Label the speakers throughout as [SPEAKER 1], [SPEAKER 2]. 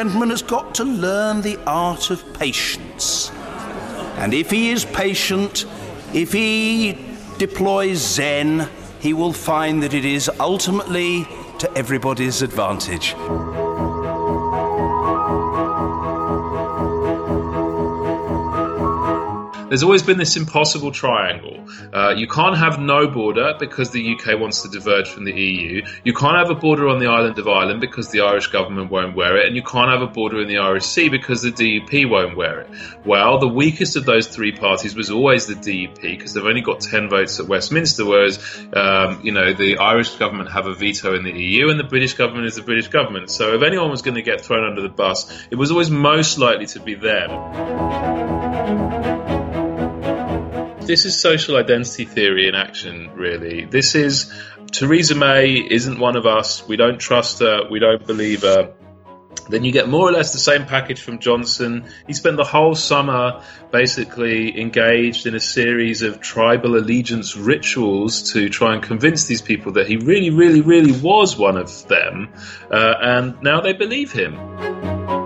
[SPEAKER 1] gentleman has got to learn the art of patience. And if he is patient, if he deploys Zen, he will find that it is ultimately to everybody's advantage.
[SPEAKER 2] There's always been this impossible triangle. Uh, you can't have no border because the UK wants to diverge from the EU. You can't have a border on the island of Ireland because the Irish government won't wear it. And you can't have a border in the Irish Sea because the DUP won't wear it. Well, the weakest of those three parties was always the DUP because they've only got 10 votes at Westminster, whereas, um, you know, the Irish government have a veto in the EU and the British government is the British government. So if anyone was going to get thrown under the bus, it was always most likely to be them this is social identity theory in action, really. This is Theresa May isn't one of us. We don't trust her. We don't believe her. Then you get more or less the same package from Johnson. He spent the whole summer basically engaged in a series of tribal allegiance rituals to try and convince these people that he really, really, really was one of them. Uh, and now they believe him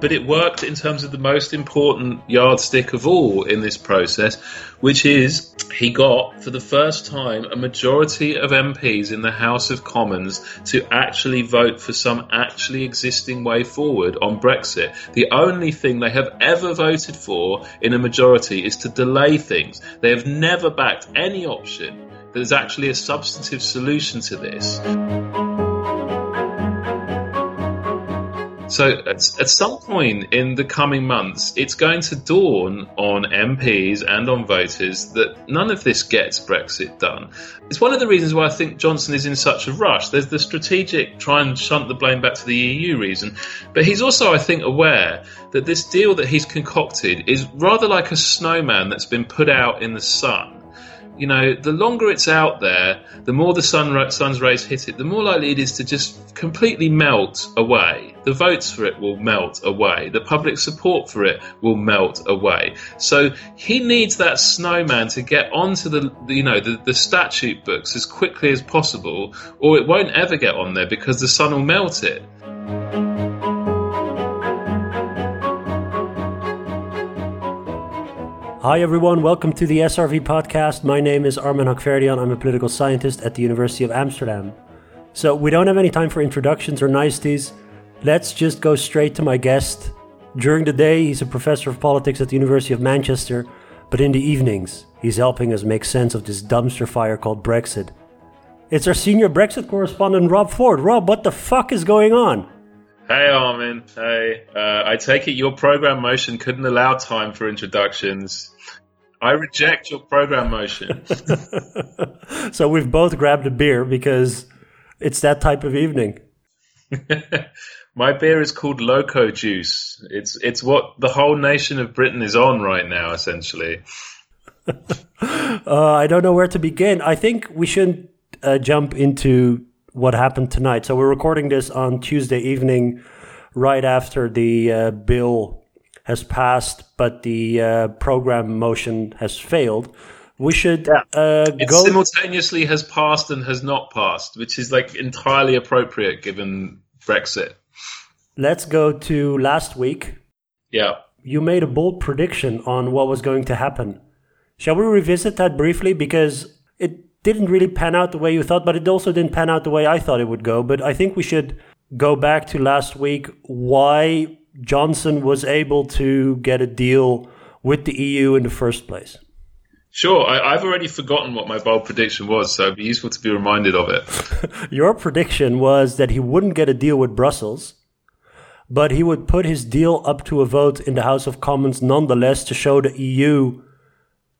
[SPEAKER 2] but it worked in terms of the most important yardstick of all in this process, which is he got for the first time a majority of MPs in the House of Commons to actually vote for some actually existing way forward on Brexit. The only thing they have ever voted for in a majority is to delay things. They have never backed any option that is actually a substantive solution to this. So at, at, some point in the coming months, it's going to dawn on MPs and on voters that none of this gets Brexit done. It's one of the reasons why I think Johnson is in such a rush. There's the strategic try and shunt the blame back to the EU reason, but he's also, I think, aware that this deal that he's concocted is rather like a snowman that's been put out in the sun you know, the longer it's out there, the more the sun, sun's rays hit it, the more likely it is to just completely melt away. The votes for it will melt away. The public support for it will melt away. So he needs that snowman to get onto the, you know, the, the statute books as quickly as possible, or it won't ever get on there because the sun will melt it.
[SPEAKER 3] Hi, everyone. Welcome to the SRV podcast. My name is Armen Hakhverdian. I'm a political scientist at the University of Amsterdam. So, we don't have any time for introductions or niceties. Let's just go straight to my guest. During the day, he's a professor of politics at the University of Manchester, but in the evenings, he's helping us make sense of this dumpster fire called Brexit. It's our senior Brexit correspondent, Rob Ford. Rob, what the fuck is going on?
[SPEAKER 2] Hey Armen. hey. Uh, I take it your program motion couldn't allow time for introductions. I reject your program motion.
[SPEAKER 3] so we've both grabbed a beer because it's that type of evening.
[SPEAKER 2] My beer is called Loco Juice. It's it's what the whole nation of Britain is on right now, essentially.
[SPEAKER 3] uh, I don't know where to begin. I think we should uh, jump into what happened tonight. So we're recording this on Tuesday evening, right after the uh, bill has passed, but the uh, program motion has failed. We should yeah. uh,
[SPEAKER 2] it go. simultaneously has passed and has not passed, which is like entirely appropriate given Brexit.
[SPEAKER 3] Let's go to last week.
[SPEAKER 2] Yeah.
[SPEAKER 3] You made a bold prediction on what was going to happen. Shall we revisit that briefly? Because it didn't really pan out the way you thought, but it also didn't pan out the way I thought it would go. But I think we should go back to last week why Johnson was able to get a deal with the EU in the first place.
[SPEAKER 2] Sure, I, have already forgotten what my bold prediction was, so it'd be useful to be reminded of it.
[SPEAKER 3] Your prediction was that he wouldn't get a deal with Brussels, but he would put his deal up to a vote in the House of Commons nonetheless to show the EU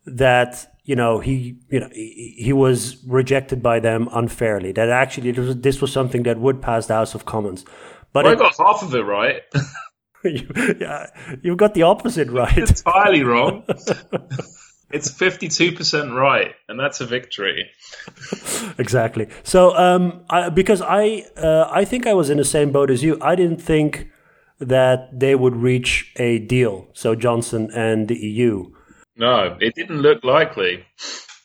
[SPEAKER 3] that you know he you know he, he, was rejected by them unfairly. That actually was, this was something that would pass the House of Commons.
[SPEAKER 2] But well, it, I got half of it right.
[SPEAKER 3] you, yeah, you've got the opposite right.
[SPEAKER 2] Entirely wrong. it's fifty-two percent right, and that's a victory.
[SPEAKER 3] exactly. So, um, I, because I, uh, I think I was in the same boat as you. I didn't think that they would reach a deal. So Johnson and the EU.
[SPEAKER 2] No, it didn't look likely.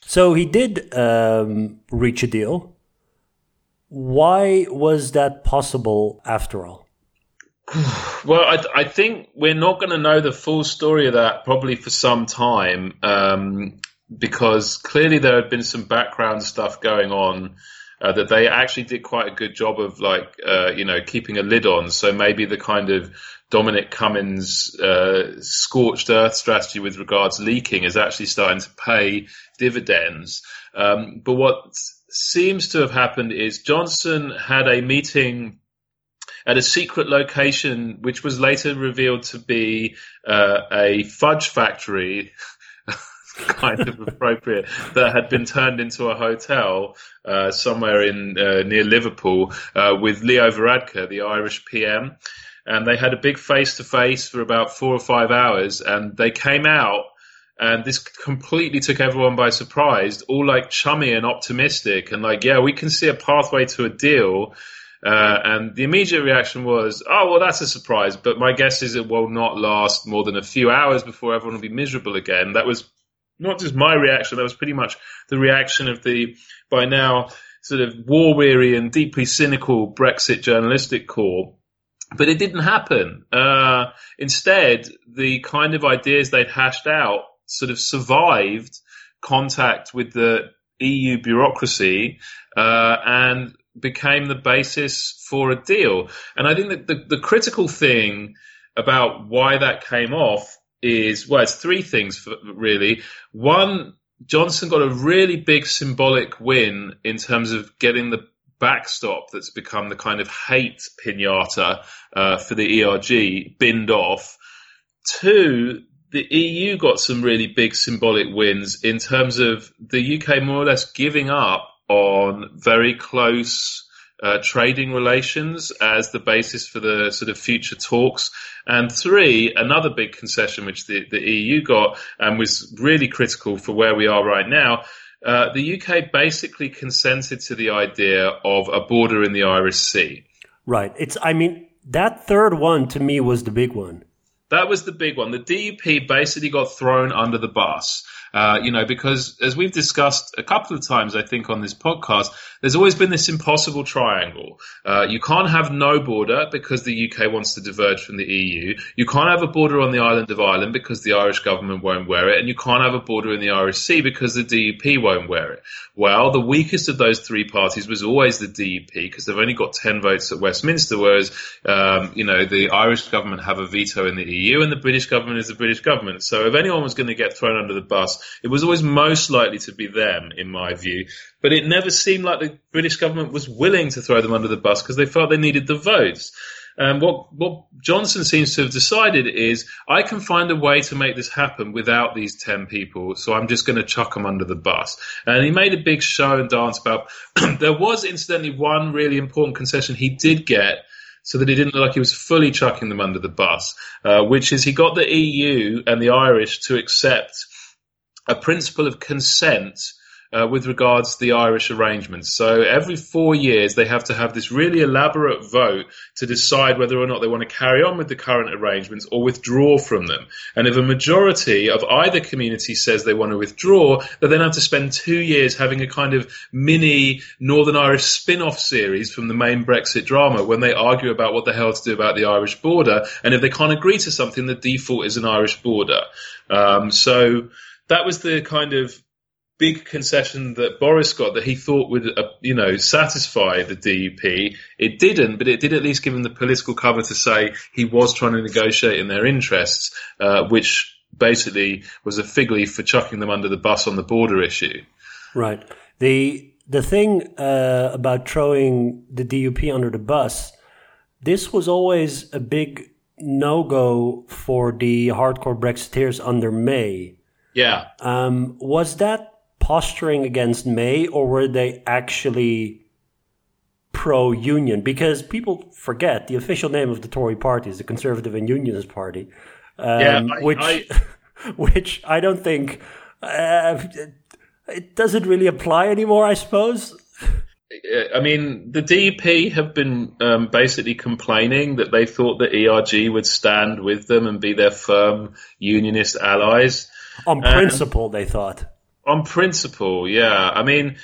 [SPEAKER 3] So he did um, reach a deal. Why was that possible after all?
[SPEAKER 2] Well, I, I think we're not going to know the full story of that probably for some time um, because clearly there had been some background stuff going on uh, that they actually did quite a good job of like uh, you know keeping a lid on. So maybe the kind of Dominic Cummings uh, scorched earth strategy with regards leaking is actually starting to pay dividends. Um, but what seems to have happened is Johnson had a meeting at a secret location, which was later revealed to be uh, a fudge factory kind of appropriate that had been turned into a hotel uh, somewhere in uh, near Liverpool uh, with Leo Varadkar, the Irish PM, and they had a big face to face for about four or five hours, and they came out. And this completely took everyone by surprise, all like chummy and optimistic, and like, yeah, we can see a pathway to a deal. Uh, and the immediate reaction was, oh, well, that's a surprise. But my guess is it will not last more than a few hours before everyone will be miserable again. That was not just my reaction, that was pretty much the reaction of the, by now, sort of war weary and deeply cynical Brexit journalistic corps. But it didn't happen. Uh, instead, the kind of ideas they'd hashed out sort of survived contact with the EU bureaucracy uh, and became the basis for a deal. And I think that the, the critical thing about why that came off is well, it's three things for, really. One, Johnson got a really big symbolic win in terms of getting the backstop that's become the kind of hate pinata uh, for the ERG binned off. Two, the EU got some really big symbolic wins in terms of the UK more or less giving up on very close uh, trading relations as the basis for the sort of future talks. And three, another big concession which the, the EU got and was really critical for where we are right now. Uh, the UK basically consented to the idea of a border in the Irish Sea.
[SPEAKER 3] Right. It's. I mean, that third one to me was the big one.
[SPEAKER 2] That was the big one. The DUP basically got thrown under the bus. Uh, you know, because as we've discussed a couple of times, I think on this podcast, there's always been this impossible triangle. Uh, you can't have no border because the UK wants to diverge from the EU. You can't have a border on the island of Ireland because the Irish government won't wear it, and you can't have a border in the Irish Sea because the DUP won't wear it. Well, the weakest of those three parties was always the DUP because they've only got 10 votes at Westminster, whereas, um, you know, the Irish government have a veto in the EU and the British government is the British government. So if anyone was going to get thrown under the bus, it was always most likely to be them, in my view. But it never seemed like the British government was willing to throw them under the bus because they felt they needed the votes. And what, what Johnson seems to have decided is, I can find a way to make this happen without these 10 people, so I'm just going to chuck them under the bus. And he made a big show and dance about, there was incidentally one really important concession he did get, so that he didn't look like he was fully chucking them under the bus, uh, which is he got the EU and the Irish to accept a principle of consent uh, with regards to the Irish arrangements. So every four years, they have to have this really elaborate vote to decide whether or not they want to carry on with the current arrangements or withdraw from them. And if a majority of either community says they want to withdraw, they then have to spend two years having a kind of mini Northern Irish spin-off series from the main Brexit drama when they argue about what the hell to do about the Irish border. And if they can't agree to something, the default is an Irish border. Um, so that was the kind of big concession that Boris got that he thought would, uh, you know, satisfy the DUP. It didn't, but it did at least give him the political cover to say he was trying to negotiate in their interests, uh, which basically was a fig leaf for chucking them under the bus on the border issue.
[SPEAKER 3] Right. The the thing uh, about throwing the DUP under the bus, this was always a big no go for the hardcore Brexiteers under May.
[SPEAKER 2] Yeah.
[SPEAKER 3] Um, was that posturing against May, or were they actually pro union? Because people forget the official name of the Tory party is the Conservative and Unionist Party, um, yeah, I, which I... which I don't think uh, it doesn't really apply anymore. I suppose.
[SPEAKER 2] I mean, the DUP have been um, basically complaining that they thought the ERG would stand with them and be their firm unionist allies.
[SPEAKER 3] On principle, um, they thought.
[SPEAKER 2] On principle, yeah. I mean,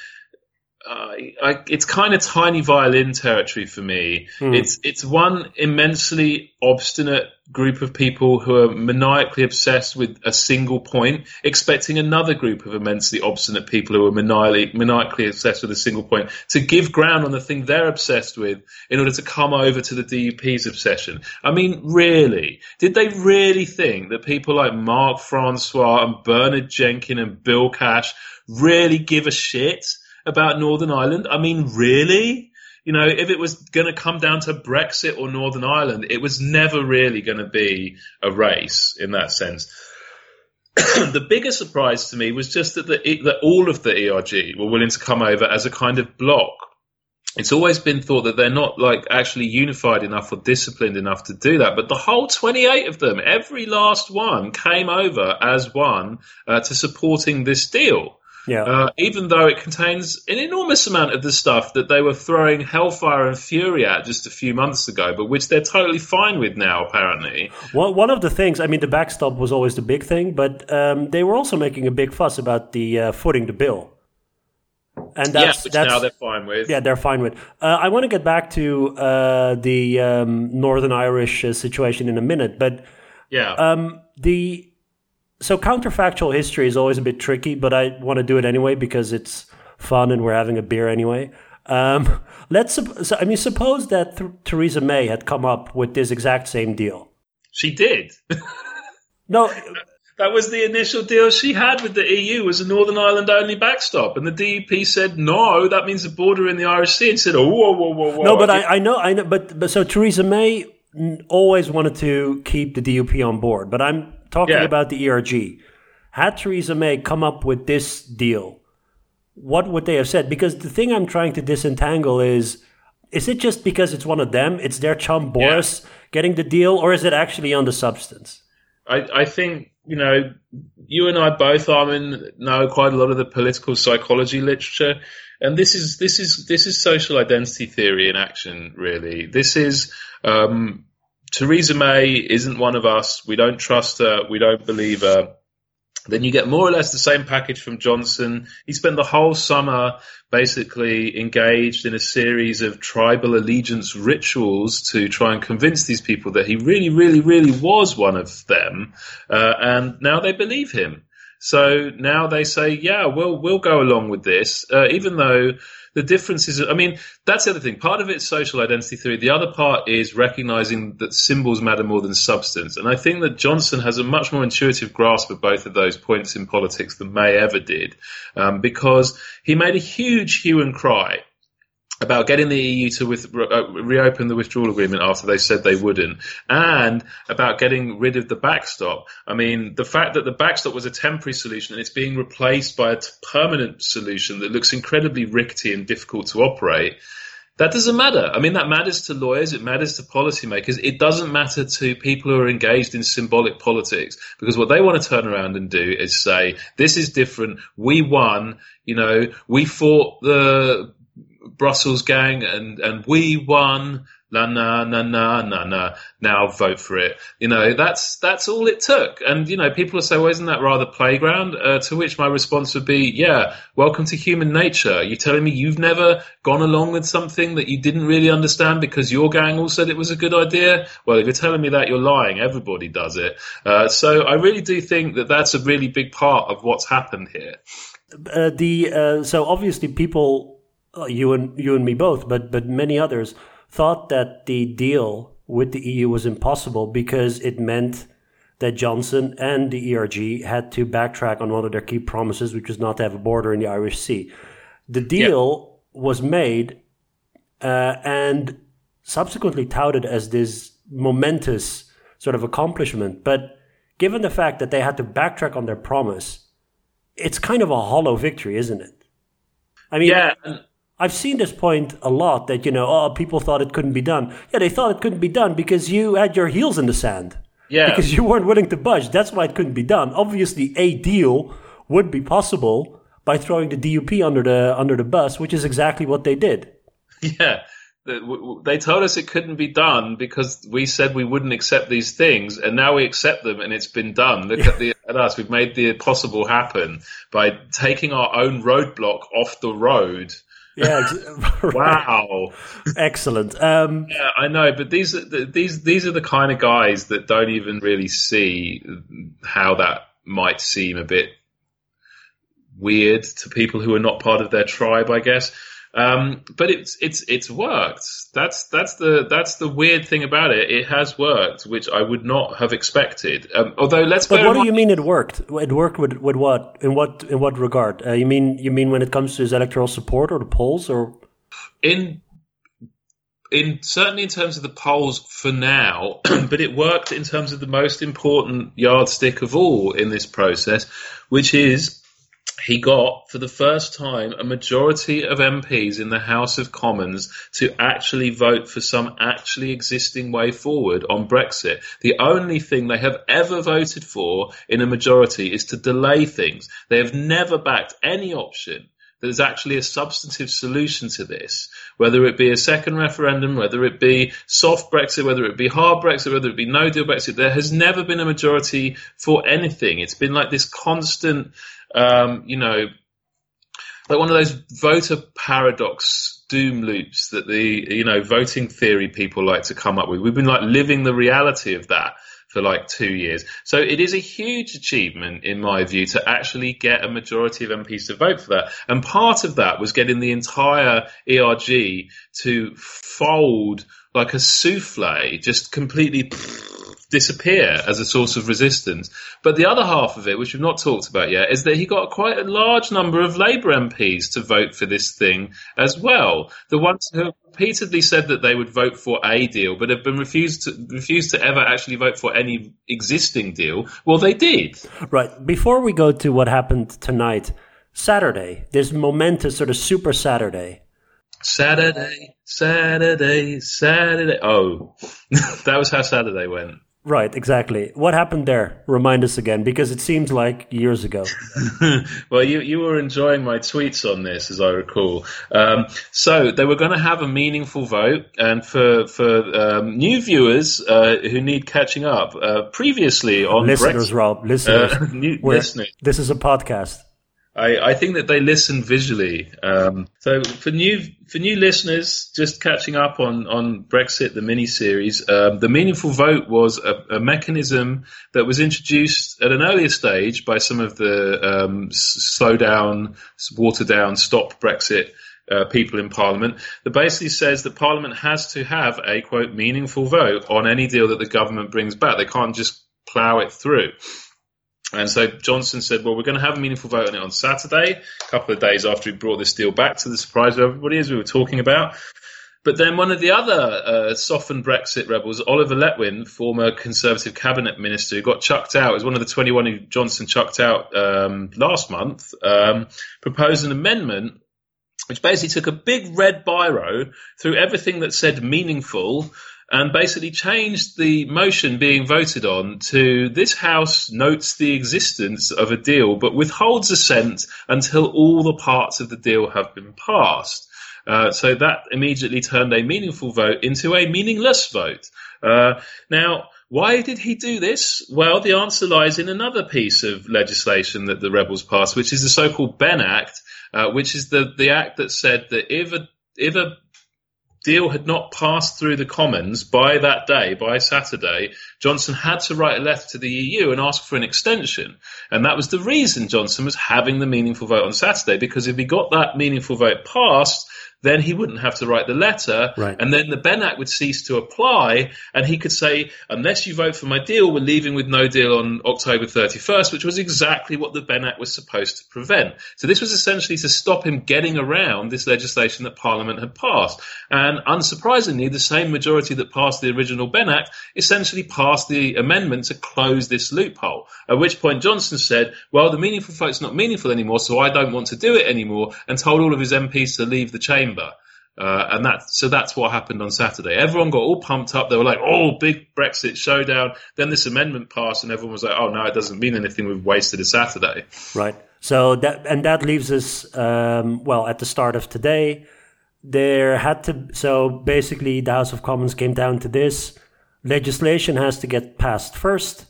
[SPEAKER 2] uh, I, it's kind of tiny violin territory for me.
[SPEAKER 3] Hmm.
[SPEAKER 2] It's it's one immensely obstinate group of people who are maniacally obsessed with a single point, expecting another group of immensely obstinate people who are maniacally, maniacally obsessed with a single point to give ground on the thing they're obsessed with in order to come over to the DUP's obsession. I mean, really, did they really think that people like Mark Francois and Bernard Jenkin and Bill Cash really give a shit about Northern Ireland? I mean, really? You know, if it was going to come down to Brexit or Northern Ireland, it was never really going to be a race in that sense. the biggest surprise to me was just that, the, that all of the ERG were willing to come over as a kind of block. It's always been thought that they're not like actually unified enough or disciplined enough to do that. But the whole 28 of them, every last one came over as one uh, to supporting this deal.
[SPEAKER 3] Yeah.
[SPEAKER 2] Uh, even though it contains an enormous amount of the stuff that they were throwing hellfire and fury at just a few months ago, but which they're totally fine with now, apparently.
[SPEAKER 3] Well, one of the things, I mean, the backstop was always the big thing, but um, they were also making a big fuss about the uh, footing the bill. And that's,
[SPEAKER 2] yeah, which
[SPEAKER 3] that's
[SPEAKER 2] now they're fine with.
[SPEAKER 3] yeah, they're fine with. Uh, I want to get back to uh, the um, Northern Irish uh, situation in a minute, but
[SPEAKER 2] yeah.
[SPEAKER 3] um, the so counterfactual history is always a bit tricky, but I want to do it anyway because it's fun and we're having a beer anyway. Um, let's. So, I mean, suppose that Th- Theresa May had come up with this exact same deal.
[SPEAKER 2] she did.
[SPEAKER 3] No,
[SPEAKER 2] that was the initial deal she had with the EU was a Northern Ireland only backstop, and the DUP said no, that means a border in the Irish Sea, and said, oh, whoa, whoa, whoa, whoa.
[SPEAKER 3] no, but I, I know, I know, but, but so Theresa May always wanted to keep the DUP on board, but I'm talking
[SPEAKER 2] Yeah.
[SPEAKER 3] about the ERG. Had Theresa May come up with this deal, what would they have said? Because the thing I'm trying to disentangle is is it just because it's one of them, it's their chum Boris getting the deal, or is it actually on the substance?
[SPEAKER 2] I, I think you know you and I both, Armen, know quite a lot of the political psychology literature, and this is this is this is social identity theory in action. Really, this is um, Theresa May isn't one of us. We don't trust her. We don't believe her. Then you get more or less the same package from Johnson. He spent the whole summer basically engaged in a series of tribal allegiance rituals to try and convince these people that he really, really, really was one of them. Uh, and now they believe him. So now they say, yeah, we'll, we'll go along with this, uh, even though the difference is, I mean, that's the other thing. Part of it's social identity theory. The other part is recognizing that symbols matter more than substance. And I think that Johnson has a much more intuitive grasp of both of those points in politics than May ever did, um, because he made a huge hue and cry about getting the EU to with, uh, reopen the withdrawal agreement after they said they wouldn't, and about getting rid of the backstop. I mean, the fact that the backstop was a temporary solution and it's being replaced by a t- permanent solution that looks incredibly rickety and difficult to operate. That doesn't matter. I mean, that matters to lawyers. It matters to policymakers. It doesn't matter to people who are engaged in symbolic politics because what they want to turn around and do is say, this is different. We won. You know, we fought the Brussels gang and, and we won. La na na na na na. Now vote for it. You know that's that's all it took. And you know people will say, "Well, isn't that rather playground?" Uh, to which my response would be, "Yeah, welcome to human nature. You're telling me you've never gone along with something that you didn't really understand because your gang all said it was a good idea. Well, if you're telling me that, you're lying. Everybody does it. Uh, so I really do think that that's a really big part of what's happened here.
[SPEAKER 3] uh, the uh, so obviously people, uh, you and you and me both, but but many others thought that the deal with the EU was impossible because it meant that Johnson and the ERG had to backtrack on one of their key promises, which was not to have a border in the Irish Sea. The deal was made uh, and subsequently touted as this momentous sort of accomplishment, but given the fact that they had to backtrack on their promise, it's kind of a hollow victory, isn't it? I mean,
[SPEAKER 2] Yeah,
[SPEAKER 3] I've seen this point a lot that, you know, oh, people thought it couldn't be done. Yeah, they thought it couldn't be done because you had your heels in the sand.
[SPEAKER 2] yeah.
[SPEAKER 3] Because you weren't willing to budge. That's why it couldn't be done. Obviously, a deal would be possible by throwing the DUP under the under the bus, which is exactly what they did.
[SPEAKER 2] Yeah. The- w- w- They told us it couldn't be done because we said we wouldn't accept these things, and now we accept them, and it's been done. Look at, the, at us; we've made the possible happen by taking our own roadblock off the road
[SPEAKER 3] Yeah.
[SPEAKER 2] Wow.
[SPEAKER 3] Excellent. Um,
[SPEAKER 2] yeah, I know, but these are these these are the kind of guys that don't even really see how that might seem a bit weird to people who are not part of their tribe, I guess. Um, but it's it's it's worked. That's that's the that's the weird thing about it. It has worked, which I would not have expected. Um, although let's.
[SPEAKER 3] But what do you mean it worked? It worked with with what? In what in what regard? Uh, you mean you mean when it comes to his electoral support or the polls or?
[SPEAKER 2] In in certainly in terms of the polls for now, but it worked in terms of the most important yardstick of all in this process, which is he got, for the first time, a majority of MPs in the House of Commons to actually vote for some actually existing way forward on Brexit. The only thing they have ever voted for in a majority is to delay things. They have never backed any option there's actually a substantive solution to this, whether it be a second referendum, whether it be soft Brexit, whether it be hard Brexit, whether it be no deal Brexit. There has never been a majority for anything. It's been like this constant um, you know, like one of those voter paradox doom loops that the you know voting theory people like to come up with. We've been like living the reality of that for like two years. So it is a huge achievement, in my view, to actually get a majority of MPs to vote for that. And part of that was getting the entire ERG to fold like a souffle, just completely disappear as a source of resistance. But the other half of it, which we've not talked about yet, is that he got quite a large number of Labour MPs to vote for this thing as well. The ones who have repeatedly said that they would vote for a deal, but have been refused to refused to ever actually vote for any existing deal. Well, they did.
[SPEAKER 3] Right. Before we go to what happened tonight, Saturday, this momentous sort of super Saturday.
[SPEAKER 2] Saturday, Saturday, Saturday. Oh, that was how Saturday went.
[SPEAKER 3] Right, exactly. What happened there? Remind us again, because it seems like years ago.
[SPEAKER 2] well, you, you were enjoying my tweets on this, as I recall. Um, so they were going to have a meaningful vote, and for for um, new viewers uh, who need catching up, uh, previously on
[SPEAKER 3] listeners,
[SPEAKER 2] Brexit,
[SPEAKER 3] Rob, listeners,
[SPEAKER 2] uh, listeners,
[SPEAKER 3] this is a podcast.
[SPEAKER 2] I, I think that they listen visually. Um, so for new for new listeners, just catching up on on Brexit, the mini series, um, the meaningful vote was a, a, mechanism that was introduced at an earlier stage by some of the um, slow down, water down, stop Brexit. Uh, people in Parliament that basically says that Parliament has to have a quote meaningful vote on any deal that the government brings back. They can't just plough it through. And so Johnson said, well, we're going to have a meaningful vote on it on Saturday, a couple of days after he brought this deal back to the surprise of everybody, as we were talking about. But then one of the other uh, softened Brexit rebels, Oliver Letwin, former Conservative cabinet minister, who got chucked out, was one of the 21 who Johnson chucked out um, last month, um, proposed an amendment which basically took a big red biro through everything that said meaningful and basically changed the motion being voted on to this House notes the existence of a deal but withholds assent until all the parts of the deal have been passed. Uh, so that immediately turned a meaningful vote into a meaningless vote. Uh, now, why did he do this? Well, the answer lies in another piece of legislation that the rebels passed, which is the so-called Benn Act, uh, which is the, the act that said that if a if a deal had not passed through the Commons by that day, by Saturday, Johnson had to write a letter to the EU and ask for an extension. And that was the reason Johnson was having the meaningful vote on Saturday, because if he got that meaningful vote passed, then he wouldn't have to write the letter.
[SPEAKER 3] Right.
[SPEAKER 2] And then the Benn Act would cease to apply. And he could say, unless you vote for my deal, we're leaving with no deal on October 31st, which was exactly what the Benn Act was supposed to prevent. So this was essentially to stop him getting around this legislation that Parliament had passed. And unsurprisingly, the same majority that passed the original Benn Act essentially passed the amendment to close this loophole. At which point Johnson said, well, the meaningful vote's not meaningful anymore, so I don't want to do it anymore, and told all of his MPs to leave the chamber chamber. Uh, and that, so that's what happened on Saturday. Everyone got all pumped up. They were like, "Oh, big Brexit showdown!" Then this amendment passed, and everyone was like, "Oh, no, it doesn't mean anything. We've wasted a Saturday."
[SPEAKER 3] Right. So that and that leaves us, um, well, at the start of today, there had to. So basically, the House of Commons came down to this: legislation has to get passed first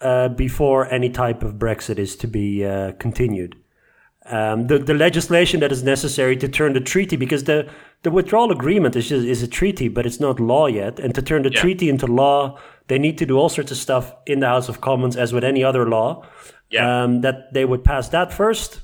[SPEAKER 3] uh, before any type of Brexit is to be uh, continued. Um, the the legislation that is necessary to turn the treaty because the the withdrawal agreement is just, is a treaty, but it's not law yet. And to turn the
[SPEAKER 2] Yeah.
[SPEAKER 3] treaty into law, they need to do all sorts of stuff in the House of Commons, as with any other law.
[SPEAKER 2] Yeah.
[SPEAKER 3] Um, that they would pass that first,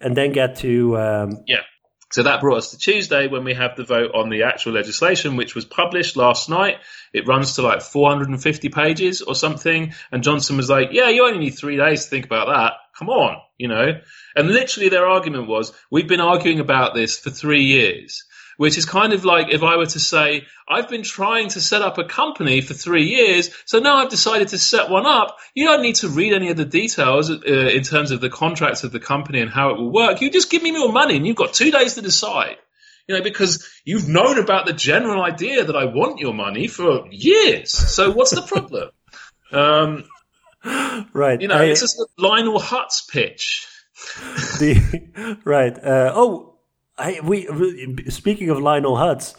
[SPEAKER 3] and then get to um,
[SPEAKER 2] Yeah. So that brought us to Tuesday when we have the vote on the actual legislation, which was published last night. It runs to like 450 pages or something. And Johnson was like, yeah, you only need three days to think about that. Come on, you know? And literally their argument was, we've been arguing about this for three years. Which is kind of like if I were to say, I've been trying to set up a company for three years, so now I've decided to set one up. You don't need to read any of the details uh, in terms of the contracts of the company and how it will work. You just give me more money and you've got two days to decide. You know, because you've known about the general idea that I want your money for years. So what's the problem? um,
[SPEAKER 3] right.
[SPEAKER 2] you know,
[SPEAKER 3] I-
[SPEAKER 2] it's just a Lionel Hutz pitch.
[SPEAKER 3] the right. Uh, oh, I we speaking of Lionel Hutz.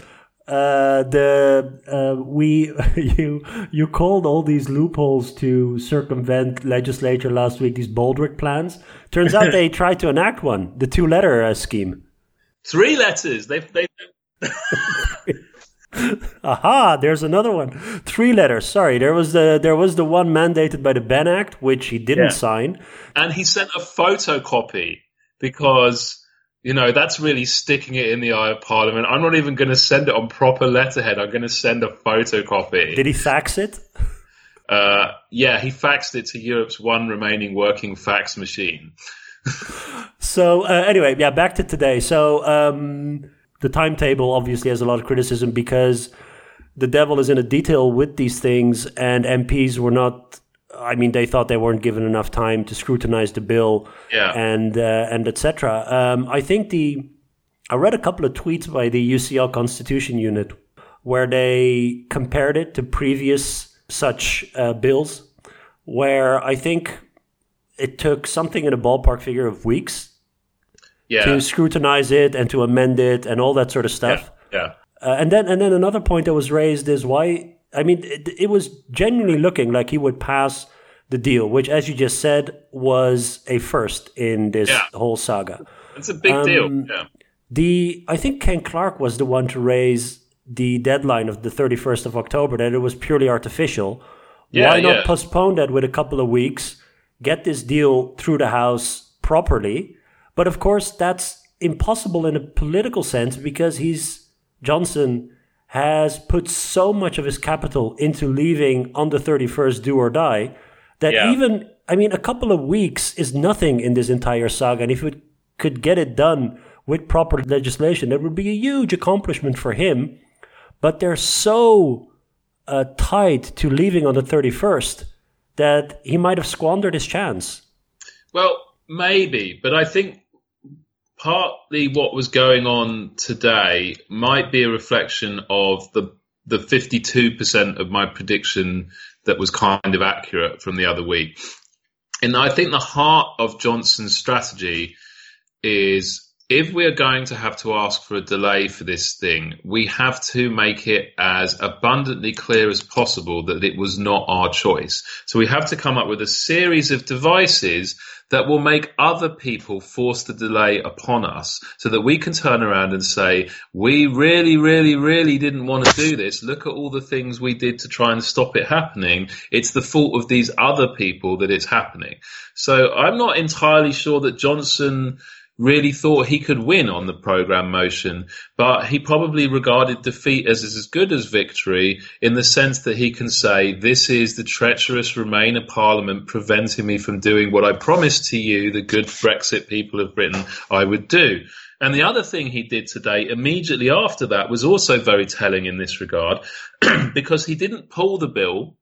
[SPEAKER 3] Uh, the uh, we you you called all these loopholes to circumvent legislature last week. These Baldrick plans. Turns out they tried to enact one. The two letter uh, scheme.
[SPEAKER 2] Three letters. They've, they
[SPEAKER 3] Aha! There's another one. Three letters. Sorry, there was the there was the one mandated by the Benn Act, which he didn't
[SPEAKER 2] Yeah.
[SPEAKER 3] sign.
[SPEAKER 2] and he sent a photocopy because you know that's really sticking it in the eye of Parliament. I'm not even going to send it on proper letterhead. I'm going to send a photocopy.
[SPEAKER 3] Did he fax it?
[SPEAKER 2] Uh, yeah, he faxed it to Europe's one remaining working fax machine.
[SPEAKER 3] So uh, anyway, yeah, back to today. So um, the timetable obviously has a lot of criticism because the devil is in the detail with these things, and MPs were not. I mean, they thought they weren't given enough time to scrutinize the bill,
[SPEAKER 2] Yeah.
[SPEAKER 3] and uh, and etc. Um, I think the I read a couple of tweets by the UCL Constitution Unit where they compared it to previous such uh, bills, where I think it took something in a ballpark figure of weeks
[SPEAKER 2] Yeah,
[SPEAKER 3] to scrutinize it and to amend it and all that sort of stuff.
[SPEAKER 2] yeah,
[SPEAKER 3] Uh, and then and then another point that was raised is why I mean it, it was genuinely looking like he would pass the deal, which, as you just said, was a first in this
[SPEAKER 2] Yeah.
[SPEAKER 3] whole saga.
[SPEAKER 2] it's a big
[SPEAKER 3] Um,
[SPEAKER 2] deal. Yeah,
[SPEAKER 3] The I think Ken Clarke was the one to raise the deadline of the 31st of October that it was purely artificial.
[SPEAKER 2] Yeah,
[SPEAKER 3] Why not
[SPEAKER 2] yeah.
[SPEAKER 3] postpone that with a couple of weeks, get this deal through the House properly? But of course, that's impossible in a political sense because he's Johnson has put so much of his capital into leaving on the 31st do or die that
[SPEAKER 2] Yeah.
[SPEAKER 3] even I mean a couple of weeks is nothing in this entire saga. And if it could get it done with proper legislation that would be a huge accomplishment for him. But they're so uh, tied to leaving on the 31st that he might have squandered his chance.
[SPEAKER 2] Well, maybe, but I think partly what was going on today might be a reflection of the the 52% of my prediction that was kind of accurate from the other week. And I think the heart of Johnson's strategy is if we're going to have to ask for a delay for this thing, we have to make it as abundantly clear as possible that it was not our choice. So we have to come up with a series of devices that will make other people force the delay upon us so that we can turn around and say, we really, really, really didn't want to do this. Look at all the things we did to try and stop it happening. It's the fault of these other people that it's happening. So I'm not entirely sure that Johnson really thought he could win on the program motion, but he probably regarded defeat as as good as victory in the sense that he can say, this is the treacherous Remainer Parliament preventing me from doing what I promised to you, the good Brexit people of Britain, I would do. And the other thing he did today, immediately after that, was also very telling in this regard, because he didn't pull the bill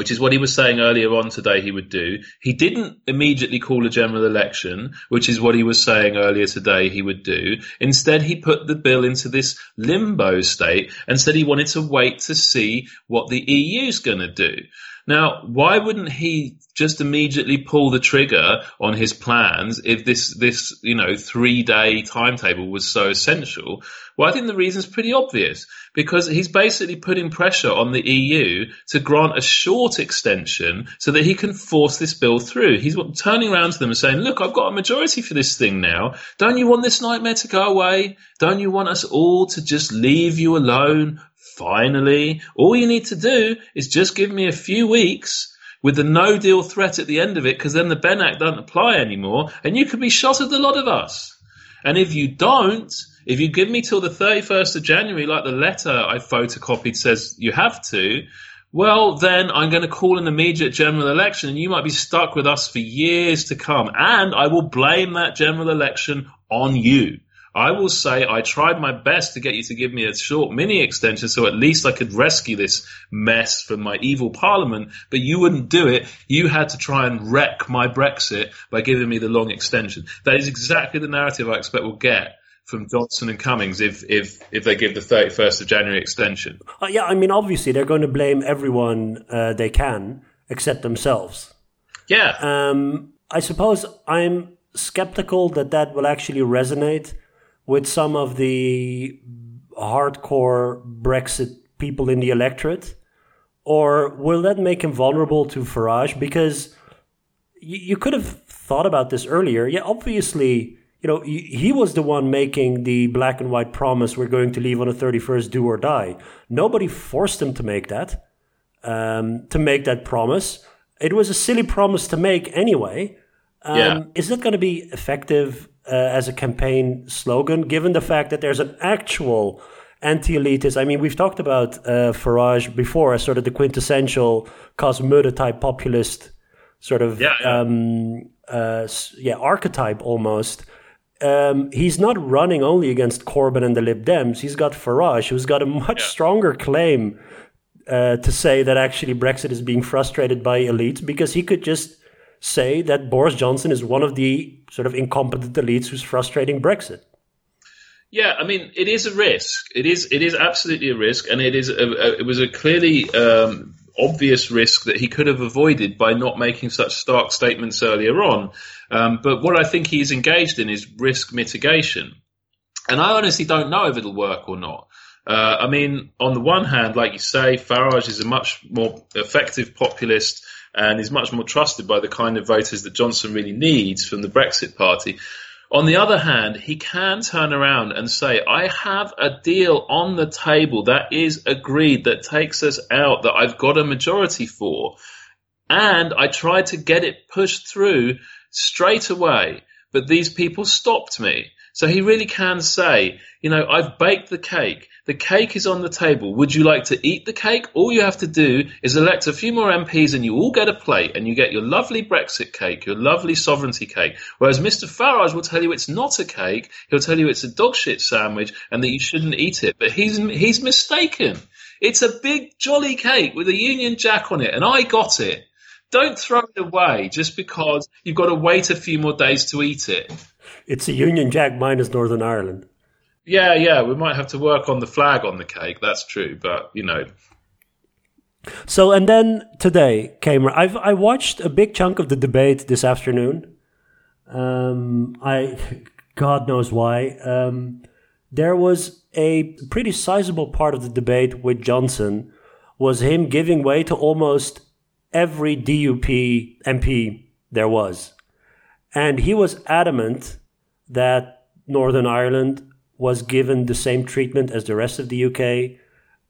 [SPEAKER 2] which is what he was saying earlier on today he would do. He didn't immediately call a general election, which is what he was saying earlier today he would do. Instead, he put the bill into this limbo state and said he wanted to wait to see what the EU's going to do. Now, why wouldn't he just immediately pull the trigger on his plans if this this you know three day timetable was so essential? Well, I think the reason is pretty obvious because he's basically putting pressure on the EU to grant a short extension so that he can force this bill through. He's turning around to them and saying, "Look, I've got a majority for this thing now. Don't you want this nightmare to go away? Don't you want us all to just leave you alone?" Finally, all you need to do is just give me a few weeks with the no deal threat at the end of it, because then the Benn Act doesn't apply anymore, and you could be shot at the lot of us. And if you don't, if you give me till the 31st of January, like the letter I photocopied says you have to, well, then I'm going to call an immediate general election and you might be stuck with us for years to come. And I will blame that general election on you. I will say I tried my best to get you to give me a short mini extension so at least I could rescue this mess from my evil parliament, but you wouldn't do it. You had to try and wreck my Brexit by giving me the long extension. That is exactly the narrative I expect we'll get from Johnson and Cummings if if if they give the 31st of January extension.
[SPEAKER 3] Uh, yeah, I mean obviously they're going to blame everyone uh, they can except themselves.
[SPEAKER 2] Yeah.
[SPEAKER 3] Um, I suppose I'm skeptical that that will actually resonate with some of the hardcore Brexit people in the electorate? Or will that make him vulnerable to Farage? Because you, you could have thought about this earlier. Yeah, obviously, you know, he was the one making the black and white promise we're going to leave on the 31st, do or die. Nobody forced him to make that, um, to make that promise. It was a silly promise to make anyway. Um, yeah. Is that going to be effective uh, as a campaign slogan, given the fact that there's an actual anti-elitist. I mean, we've talked about uh, Farage before as sort of the quintessential Cas Mudde type populist sort of
[SPEAKER 2] yeah, yeah.
[SPEAKER 3] Um, uh, yeah archetype almost. Um, he's not running only against Corbyn and the Lib Dems. He's got Farage, who's got a much yeah. stronger claim uh, to say that actually Brexit is being frustrated by elites because he could just say that Boris Johnson is one of the sort of incompetent elites who's frustrating Brexit.
[SPEAKER 2] Yeah, I mean, it is a risk. It is it is absolutely a risk, and it is a, a, it was a clearly um, obvious risk that he could have avoided by not making such stark statements earlier on. Um, but what I think he's engaged in is risk mitigation, and I honestly don't know if it'll work or not. Uh, I mean, on the one hand, like you say, Farage is a much more effective populist and is much more trusted by the kind of voters that Johnson really needs from the Brexit Party. On the other hand, he can turn around and say, I have a deal on the table that is agreed, that takes us out, that I've got a majority for. And I tried to get it pushed through straight away, but these people stopped me. So he really can say, you know, I've baked the cake. The cake is on the table. Would you like to eat the cake? All you have to do is elect a few more MPs and you all get a plate and you get your lovely Brexit cake, your lovely sovereignty cake. Whereas Mr. Farage will tell you it's not a cake. He'll tell you it's a dog shit sandwich and that you shouldn't eat it. But he's, he's mistaken. It's a big jolly cake with a Union Jack on it and I got it. Don't throw it away just because you've got to wait a few more days to eat it.
[SPEAKER 3] It's a Union Jack minus Northern Ireland.
[SPEAKER 2] Yeah, yeah, we might have to work on the flag on the cake. That's true, but you know.
[SPEAKER 3] So and then today, Cameron, I've I watched a big chunk of the debate this afternoon. Um, I, God knows why. Um, there was a pretty sizable part of the debate with Johnson was him giving way to almost every DUP MP there was, and he was adamant that Northern Ireland was given the same treatment as the rest of the UK,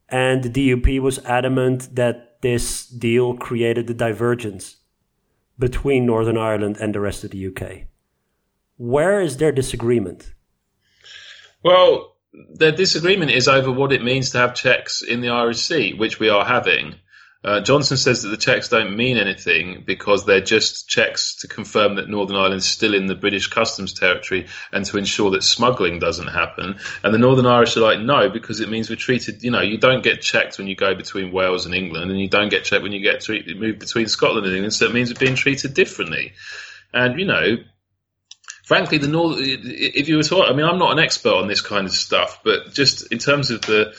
[SPEAKER 3] and the DUP was adamant that this deal created the divergence between Northern Ireland and the rest of the UK. Where is their disagreement?
[SPEAKER 2] Well, their disagreement is over what it means to have checks in the Irish Sea, which we are having. Uh, Johnson says that the checks don't mean anything because they're just checks to confirm that Northern Ireland is still in the British customs territory and to ensure that smuggling doesn't happen. And the Northern Irish are like, no, because it means we're treated, you know, you don't get checked when you go between Wales and England and you don't get checked when you get moved between Scotland and England. So it means we're being treated differently. And, you know, frankly, the North, if you were to, I mean, I'm not an expert on this kind of stuff, but just in terms of the,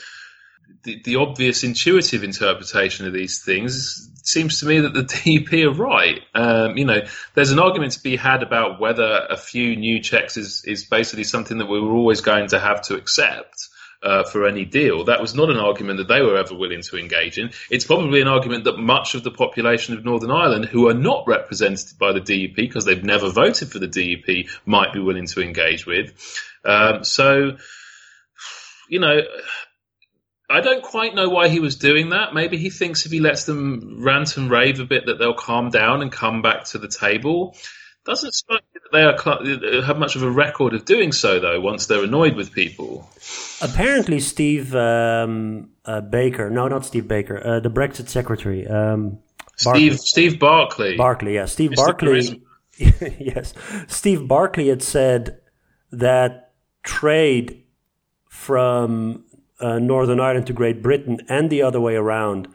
[SPEAKER 2] the, obvious intuitive interpretation of these things, seems to me that the DUP are right. Um, you know, there's an argument to be had about whether a few new checks is, is basically something that we were always going to have to accept. Uh, for any deal. That was not an argument that they were ever willing to engage in. It's probably an argument that much of the population of Northern Ireland, who are not represented by the DUP because they've never voted for the DUP, might be willing to engage with. Um, so, you know, I don't quite know why he was doing that. Maybe he thinks if he lets them rant and rave a bit that they'll calm down and come back to the table. Doesn't strike me that they are, have much of a record of doing so, though. Once they're annoyed with people.
[SPEAKER 3] Apparently, Steve um, uh, Baker, no, not Steve Baker, uh, the Brexit secretary, um,
[SPEAKER 2] Steve Steve Barclay.
[SPEAKER 3] Barclay, yeah, Steve Mr. Barclay. yes, Steve Barclay had said that trade from uh, Northern Ireland to Great Britain and the other way around,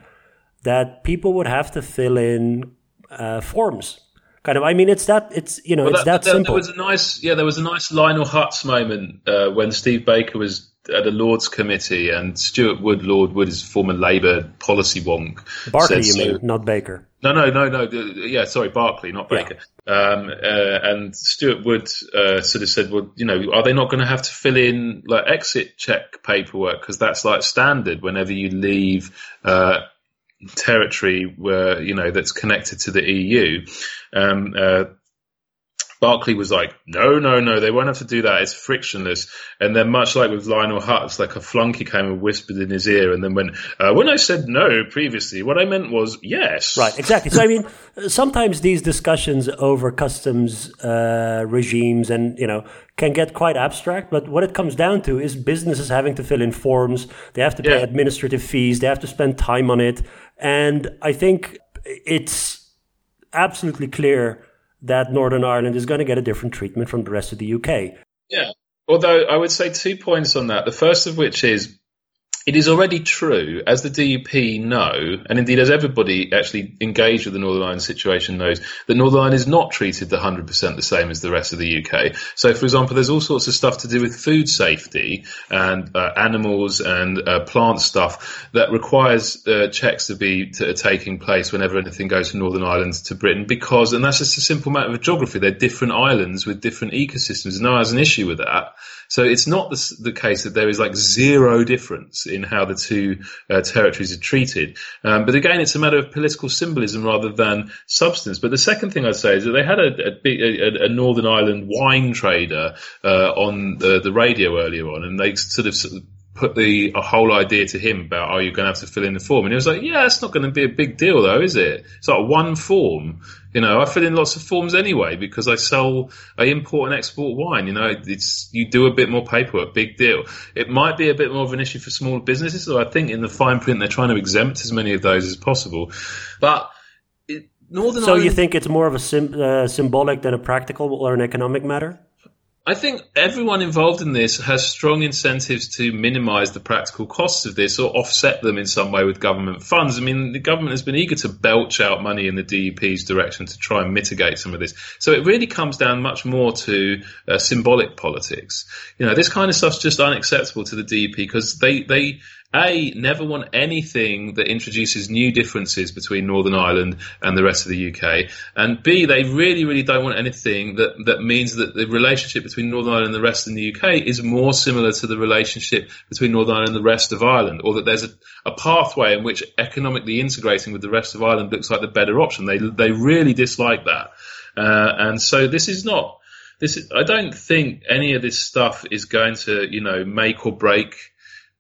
[SPEAKER 3] that people would have to fill in uh, forms. Kind of, I mean, it's that it's you know well, it's that, that, simple.
[SPEAKER 2] There was a nice, yeah, there was a nice Lionel Hutz moment uh, when Steve Baker was at a Lords committee and Stuart Wood, Lord Wood, is a former Labour policy wonk.
[SPEAKER 3] Barclay, you so, mean, not Baker?
[SPEAKER 2] No, no, no, no. Yeah, sorry, Barclay, not Baker. Yeah. Um, uh, and Stuart Wood uh, sort of said, "Well, you know, are they not going to have to fill in like exit check paperwork because that's like standard whenever you leave." Uh, territory where you know that's connected to the EU. Um, uh, Barclay was like, no, no, no, they won't have to do that. It's frictionless. And then, much like with Lionel Hutz, like a flunky came and whispered in his ear, and then went, uh, when I said no previously, what I meant was yes.
[SPEAKER 3] Right, exactly. So, I mean, sometimes these discussions over customs uh, regimes and, you know, can get quite abstract, but what it comes down to is businesses having to fill in forms, they have to pay yeah. administrative fees, they have to spend time on it. And I think it's absolutely clear that Northern Ireland is going to get a different treatment from the rest of the UK.
[SPEAKER 2] Yeah. Although I would say two points on that. The first of which is it is already true, as the DUP know, and indeed as everybody actually engaged with the Northern Ireland situation knows, that Northern Ireland is not treated 100% the same as the rest of the UK. So, for example, there's all sorts of stuff to do with food safety and uh, animals and uh, plant stuff that requires uh, checks to be to, taking place whenever anything goes from Northern Ireland to Britain because, and that's just a simple matter of geography, they're different islands with different ecosystems. No one has an issue with that. So it's not the, the, case that there is like zero difference in how the two uh, territories are treated. Um, but again, it's a matter of political symbolism rather than substance. But the second thing I'd say is that they had a, a, a Northern Ireland wine trader uh, on the, the radio earlier on, and they sort of, sort of put the whole idea to him about, are you going to have to fill in the form? And he was like, yeah, it's not going to be a big deal though, is it? It's like one form. You know, I fill in lots of forms anyway because I sell, I import and export wine. You know, it's, you do a bit more paperwork, big deal. It might be a bit more of an issue for smaller businesses. So I think in the fine print, they're trying to exempt as many of those as possible. But, Northern
[SPEAKER 3] so
[SPEAKER 2] Ireland,
[SPEAKER 3] you think it's more of a sim, uh, symbolic than a practical or an economic matter?
[SPEAKER 2] I think everyone involved in this has strong incentives to minimise the practical costs of this or offset them in some way with government funds. I mean, the government has been eager to belch out money in the DUP's direction to try and mitigate some of this. So it really comes down much more to uh, symbolic politics. You know, this kind of stuff's just unacceptable to the DUP because they, they, a, never want anything that introduces new differences between Northern Ireland and the rest of the UK. And B, they really, really don't want anything that, that means that the relationship between Northern Ireland and the rest of the UK is more similar to the relationship between Northern Ireland and the rest of Ireland, or that there's a, a pathway in which economically integrating with the rest of Ireland looks like the better option. They, they really dislike that. Uh, and so this is not, this is, I don't think any of this stuff is going to, you know, make or break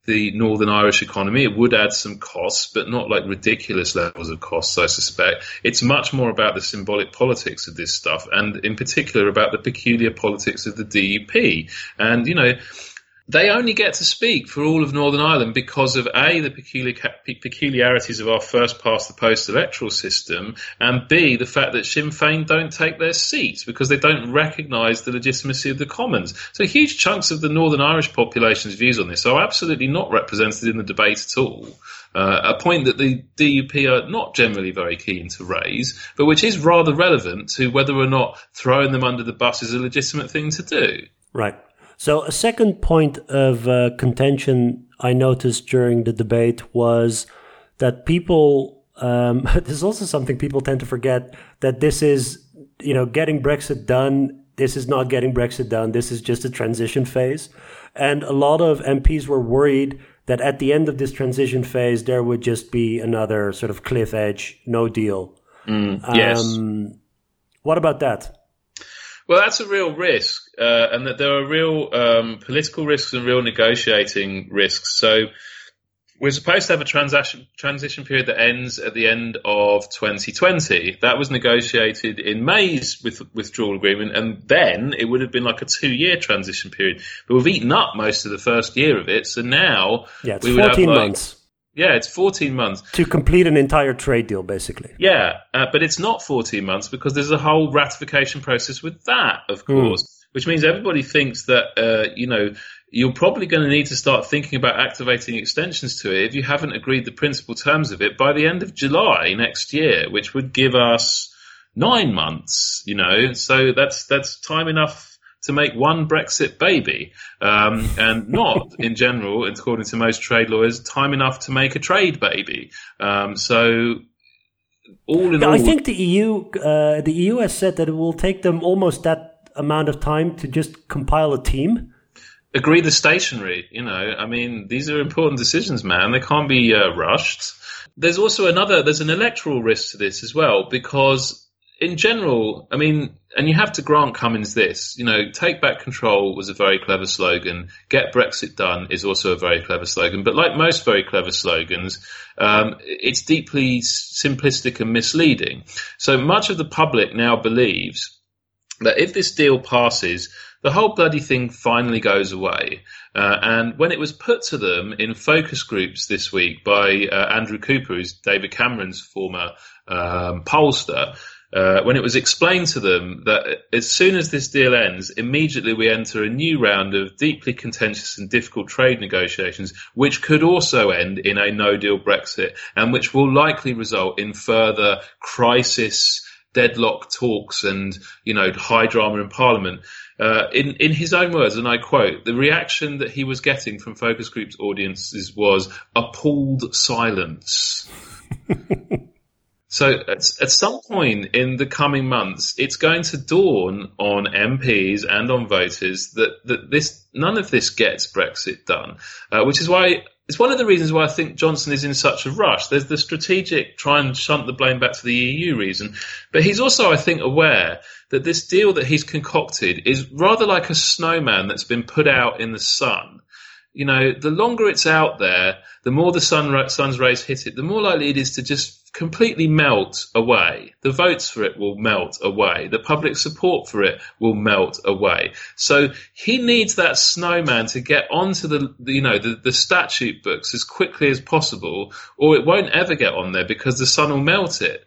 [SPEAKER 2] the Northern Irish economy. It would add some costs, but not like ridiculous levels of costs, I suspect. It's much more about the symbolic politics of this stuff, and in particular about the peculiar politics of the DUP. And, you know, they only get to speak for all of Northern Ireland because of A, the peculiar, peculiarities of our first past the post electoral system, and B, the fact that Sinn Féin don't take their seats because they don't recognise the legitimacy of the Commons. So huge chunks of the Northern Irish population's views on this are absolutely not represented in the debate at all. Uh, a point that the DUP are not generally very keen to raise, but which is rather relevant to whether or not throwing them under the bus is a legitimate thing to do.
[SPEAKER 3] Right. So, a second point of uh, contention I noticed during the debate was that people Um, this is also something people tend to forget that this is, you know, getting Brexit done. This is not getting Brexit done. This is just a transition phase. And a lot of MPs were worried that at the end of this transition phase, there would just be another sort of cliff edge, no deal.
[SPEAKER 2] Mm, yes.
[SPEAKER 3] Um, what about that?
[SPEAKER 2] Well, that's a real risk, uh, and that there are real um, political risks and real negotiating risks. So we're supposed to have a transition transition period that ends at the end of 2020. That was negotiated in May's with, withdrawal agreement, and then it would have been like a two year transition period. But we've eaten up most of the first year of it, so now
[SPEAKER 3] yeah, it's we 14 like, months.
[SPEAKER 2] Yeah, it's 14 months.
[SPEAKER 3] To complete an entire trade deal, basically.
[SPEAKER 2] Yeah, uh, but it's not 14 months because there's a whole ratification process with that, of hmm. course, mm. Which means everybody thinks that, uh, you know, you're probably going to need to start thinking about activating extensions to it if you haven't agreed the principal terms of it by the end of July next year, which would give us nine months, you know, so that's, that's time enough to make one Brexit baby, um, and not in general, according to most trade lawyers, time enough to make a trade baby. Um, so. All in
[SPEAKER 3] yeah,
[SPEAKER 2] all,
[SPEAKER 3] I think the EU, uh, the EU has said that it will take them almost that amount of time to just compile a team
[SPEAKER 2] agree the stationery. You know, I mean, these are important decisions, man. They can't be uh, rushed. There's also another. There's an electoral risk to this as well because in general, I mean, and you have to grant Cummings this, you know, take back control was a very clever slogan. Get Brexit done is also a very clever slogan. But like most very clever slogans, um, it's deeply simplistic and misleading. So much of the public now believes that if this deal passes, the whole bloody thing finally goes away. Uh, and when it was put to them in focus groups this week by uh, Andrew Cooper, who's David Cameron's former um, pollster, uh, when it was explained to them that as soon as this deal ends, immediately we enter a new round of deeply contentious and difficult trade negotiations, which could also end in a no deal Brexit and which will likely result in further crisis, deadlock talks and, you know, high drama in Parliament. Uh, in, in his own words, and I quote, the reaction that he was getting from focus groups audiences was appalled silence. So at, at, some point in the coming months, it's going to dawn on MPs and on voters that, that this none of this gets Brexit done, uh, which is why it's one of the reasons why I think Johnson is in such a rush. There's the strategic try and shunt the blame back to the EU reason, but he's also, I think, aware that this deal that he's concocted is rather like a snowman that's been put out in the sun you know, the longer it's out there, the more the sun, sun's rays hit it, the more likely it is to just completely melt away. The votes for it will melt away. The public support for it will melt away. So he needs that snowman to get onto the, you know, the, the statute books as quickly as possible, or it won't ever get on there because the sun will melt it.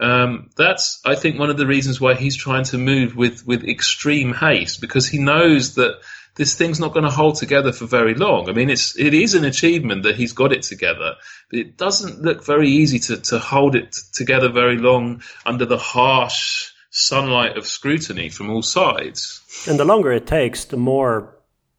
[SPEAKER 2] Um, that's, I think, one of the reasons why he's trying to move with, with extreme haste because he knows that this thing's not going to hold together for very long. I mean, it's it is an achievement that he's got it together, but it doesn't look very easy to to hold it together very long under the harsh sunlight of scrutiny from all sides.
[SPEAKER 3] And the longer it takes, the more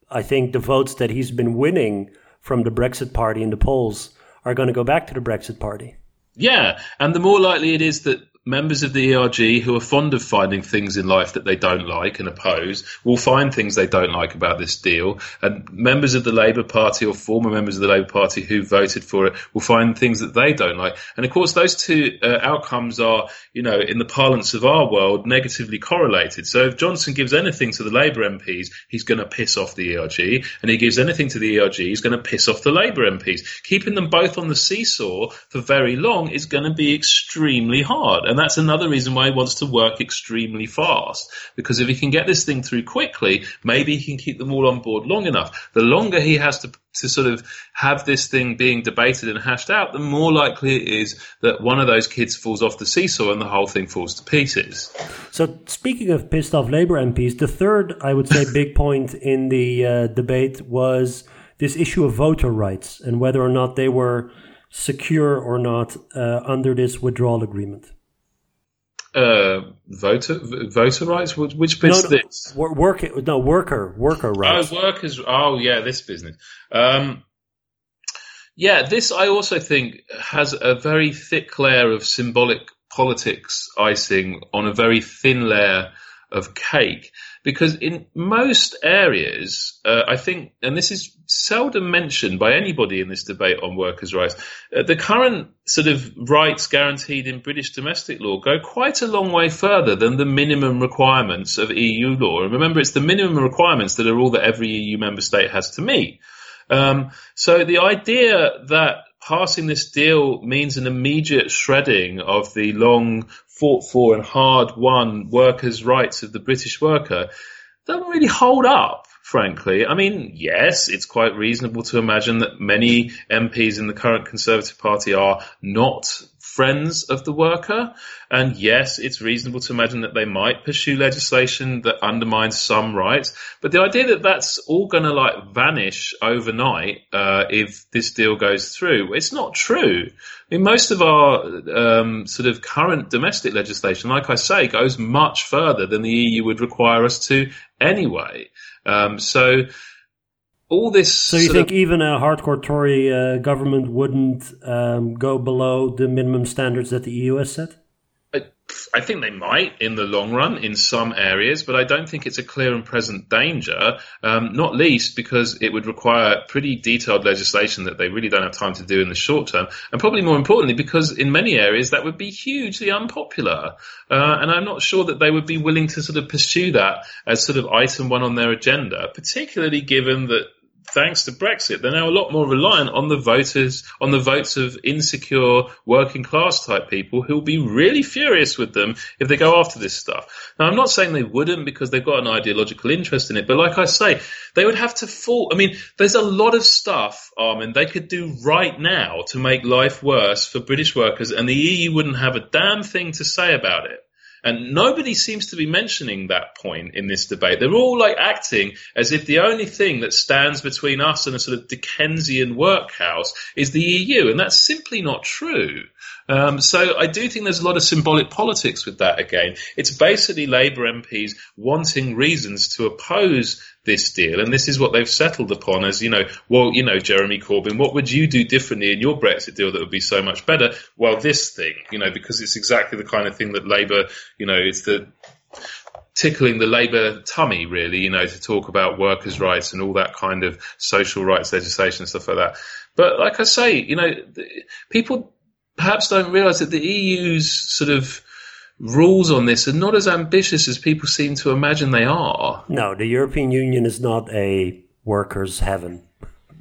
[SPEAKER 3] I think the votes that he's been winning from the Brexit party in the polls are going to go back to the Brexit party.
[SPEAKER 2] Yeah, and the more likely it is that members of the ERG who are fond of finding things in life that they don't like and oppose will find things they don't like about this deal. And members of the Labour Party or former members of the Labour Party who voted for it will find things that they don't like. And of course, those two uh, outcomes are, you know, in the parlance of our world, negatively correlated. So if Johnson gives anything to the Labour MPs, he's going to piss off the ERG. And he gives anything to the ERG, he's going to piss off the Labour MPs. Keeping them both on the seesaw for very long is going to be extremely hard. And that's another reason why he wants to work extremely fast. Because if he can get this thing through quickly, maybe he can keep them all on board long enough. The longer he has to to sort of have this thing being debated and hashed out, the more likely it is that one of those kids falls off the seesaw and the whole thing falls to pieces.
[SPEAKER 3] So, speaking of pissed off Labour MPs, the third, I would say, big point in the uh, debate was this issue of voter rights and whether or not they were secure or not uh, under this withdrawal agreement
[SPEAKER 2] uh, voter voter rights. Which bit's
[SPEAKER 3] no,
[SPEAKER 2] no, this?
[SPEAKER 3] Work no worker worker rights.
[SPEAKER 2] Oh, workers. Oh, yeah, this business. Um, Yeah, this I also think has a very thick layer of symbolic politics icing on a very thin layer of cake. Because in most areas, uh, I think, and this is seldom mentioned by anybody in this debate on workers' rights, uh, the current sort of rights guaranteed in British domestic law go quite a long way further than the minimum requirements of EU law. And remember, it's the minimum requirements that are all that every EU member state has to meet. Um, so the idea that passing this deal means an immediate shredding of the long fought for and hard won workers' rights of the British worker doesn't really hold up, frankly. I mean, yes, it's quite reasonable to imagine that many MPs in the current Conservative Party are not friends of the worker. And yes, it's reasonable to imagine that they might pursue legislation that undermines some rights. But the idea that that's all going to like vanish overnight uh, if this deal goes through, it's not true. I mean, most of our um, sort of current domestic legislation, like I say, goes much further than the EU would require us to anyway. Um, so all this.
[SPEAKER 3] So you think of, even a hardcore Tory uh, government wouldn't um, go below the minimum standards that the EU has set?
[SPEAKER 2] I, I, think they might in the long run in some areas, but I don't think it's a clear and present danger. Um, not least because it would require pretty detailed legislation that they really don't have time to do in the short term, and probably more importantly because in many areas that would be hugely unpopular. Uh, and I'm not sure that they would be willing to sort of pursue that as sort of item one on their agenda, particularly given that thanks to Brexit, they're now a lot more reliant on the voters, on the votes of insecure working class type people who'll be really furious with them if they go after this stuff. Now, I'm not saying they wouldn't because they've got an ideological interest in it, but like I say, they would have to fall. I mean, there's a lot of stuff, Armen, they could do right now to make life worse for British workers and the EU wouldn't have a damn thing to say about it. And nobody seems to be mentioning that point in this debate. They're all like acting as if the only thing that stands between us and a sort of Dickensian workhouse is the EU. And that's simply not true. Um, so I do think there's a lot of symbolic politics with that again. It's basically Labour MPs wanting reasons to oppose this deal, and this is what they've settled upon as, you know, well, you know, Jeremy Corbyn, what would you do differently in your Brexit deal that would be so much better? Well, this thing, you know, because it's exactly the kind of thing that Labour, you know, it's the tickling the Labour tummy, really, you know, to talk about workers' rights and all that kind of social rights legislation and stuff like that. But like I say, you know, people perhaps don't realise that the EU's sort of rules on this are not as ambitious as people seem to imagine they are.
[SPEAKER 3] No, the European Union is not a workers' heaven.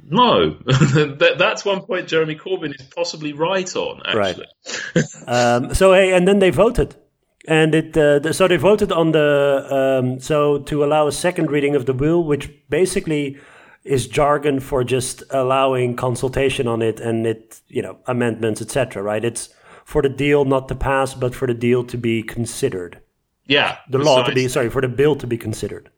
[SPEAKER 2] No, that, that's one point Jeremy Corbyn is possibly right on. Actually,
[SPEAKER 3] right. um, so, hey, and then they voted, and it uh, the, so they voted on the um, so to allow a second reading of the bill, which basically is jargon for just allowing consultation on it and it you know amendments etc. Right? It's for the deal not to pass, but for the deal to be considered.
[SPEAKER 2] Yeah,
[SPEAKER 3] the law to be sorry for the bill to be considered.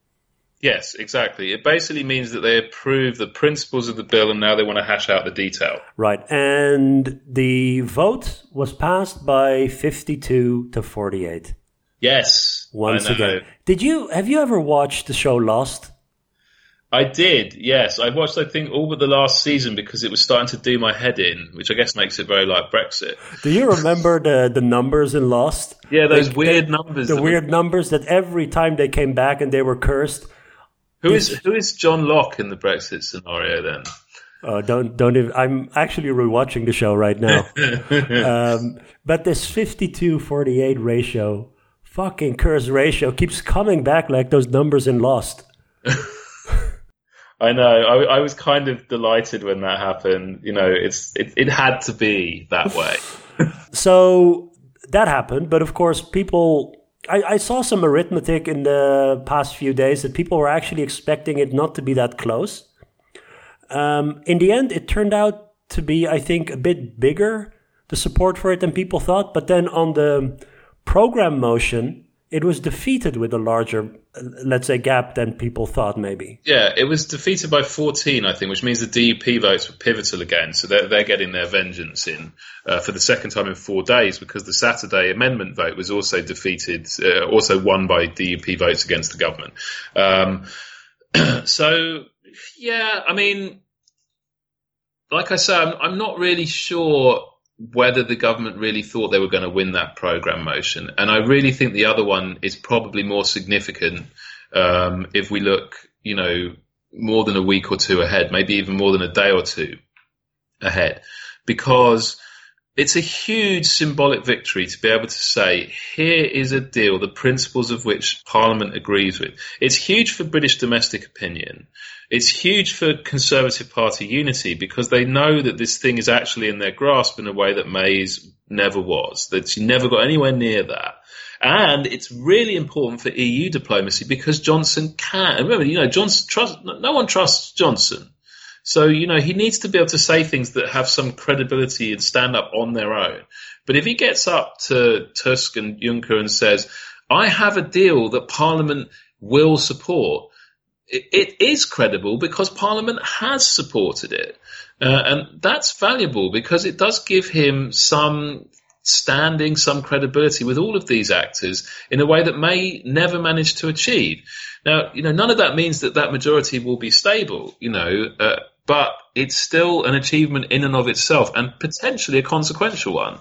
[SPEAKER 2] Yes, exactly. It basically means that they approve the principles of the bill and now they want to hash out the detail.
[SPEAKER 3] Right. And the vote was passed by 52 to 48.
[SPEAKER 2] Yes.
[SPEAKER 3] Once again. Did you have you ever watched the show Lost?
[SPEAKER 2] I did, yes. I watched, I think, all but the last season because it was starting to do my head in, which I guess makes it very like Brexit.
[SPEAKER 3] Do you remember the, the numbers in Lost?
[SPEAKER 2] Yeah, those like, weird they, numbers.
[SPEAKER 3] The weird were... numbers that every time they came back and they were cursed.
[SPEAKER 2] Who is who is John Locke in the Brexit scenario then?
[SPEAKER 3] Oh, don't don't even. I'm actually rewatching the show right now. um, but this 52-48 ratio, fucking curse ratio, keeps coming back like those numbers in Lost.
[SPEAKER 2] I know. I, I, was kind of delighted when that happened. You know, it's it, it had to be that way.
[SPEAKER 3] so that happened, but of course, people. I, I, saw some arithmetic in the past few days that people were actually expecting it not to be that close. Um, in the end, it turned out to be, I think, a bit bigger the support for it than people thought. But then on the program motion, it was defeated with a larger, let's say, gap than people thought maybe.
[SPEAKER 2] Yeah, it was defeated by 14, I think, which means the DUP votes were pivotal again. So they're, they're getting their vengeance in uh, for the second time in four days because the Saturday amendment vote was also defeated, uh, also won by DUP votes against the government. Um, so, yeah, I mean, like I said, I'm, I'm not really sure whether the government really thought they were going to win that program motion. And I really think the other one is probably more significant um, if we look, you know, more than a week or two ahead, maybe even more than a day or two ahead, because it's a huge symbolic victory to be able to say, here is a deal, the principles of which Parliament agrees with. It's huge for British domestic opinion. It's huge for Conservative Party unity because they know that this thing is actually in their grasp in a way that May's never was, that she never got anywhere near that. And it's really important for EU diplomacy because Johnson can. Remember, you know, Johnson trust. No one trusts Johnson. So, you know, he needs to be able to say things that have some credibility and stand up on their own. But if he gets up to Tusk and Juncker and says, I have a deal that Parliament will support, it, is credible because Parliament has supported it. Uh, and that's valuable because it does give him some standing, some credibility with all of these actors in a way that May never manage to achieve. Now, you know, none of that means that that majority will be stable, you know, uh, but it's still an achievement in and of itself and potentially a consequential one.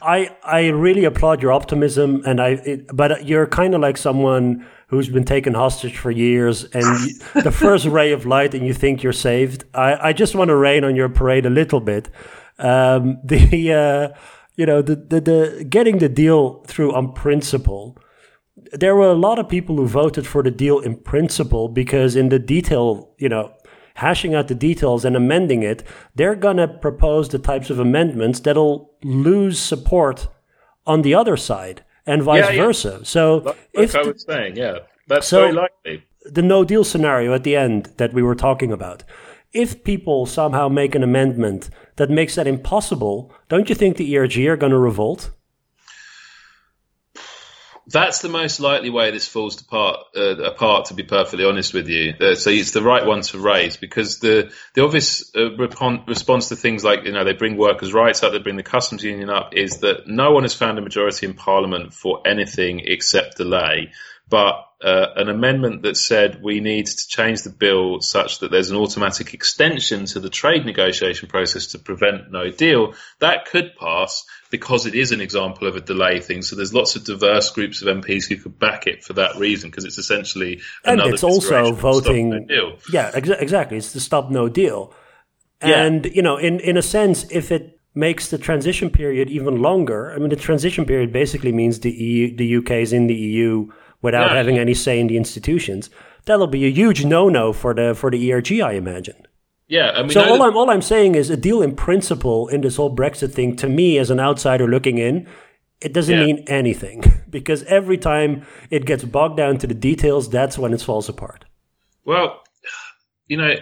[SPEAKER 3] I I really applaud your optimism, and I it, but you're kind of like someone who's been taken hostage for years, and the first ray of light, and you think you're saved. I I just want to rain on your parade a little bit. Um, the uh, you know the, the the getting the deal through on principle. There were a lot of people who voted for the deal in principle because in the detail, you know, hashing out the details and amending it, they're going to propose the types of amendments that'll lose support on the other side and vice yeah, versa. Yeah. So,
[SPEAKER 2] like, if I was saying, yeah, that's so very likely.
[SPEAKER 3] The no deal scenario at the end that we were talking about. If people somehow make an amendment that makes that impossible, don't you think the ERG are going to revolt?
[SPEAKER 2] That's the most likely way this falls apart. Uh, apart, to be perfectly honest with you, uh, so it's the right one to raise because the the obvious uh, response to things like you know they bring workers' rights up, they bring the customs union up, is that no one has found a majority in Parliament for anything except delay but uh, an amendment that said we need to change the bill such that there's an automatic extension to the trade negotiation process to prevent no deal, that could pass because it is an example of a delay thing. So there's lots of diverse groups of MPs who could back it for that reason because it's essentially
[SPEAKER 3] and it's also voting. No deal. yeah, ex- exactly. It's the stop no deal, and yeah. you know, in in a sense, if it makes the transition period even longer. I mean, the transition period basically means the EU, the UK is in the EU without yeah. having any say in the institutions. That'll be a huge no-no for the for the ERG, I imagine.
[SPEAKER 2] Yeah, I mean,
[SPEAKER 3] so all I'm all I'm saying is a deal in principle in this whole Brexit thing. To me, as an outsider looking in, it doesn't yeah. mean anything because every time it gets bogged down to the details, that's when it falls apart.
[SPEAKER 2] Well, you know,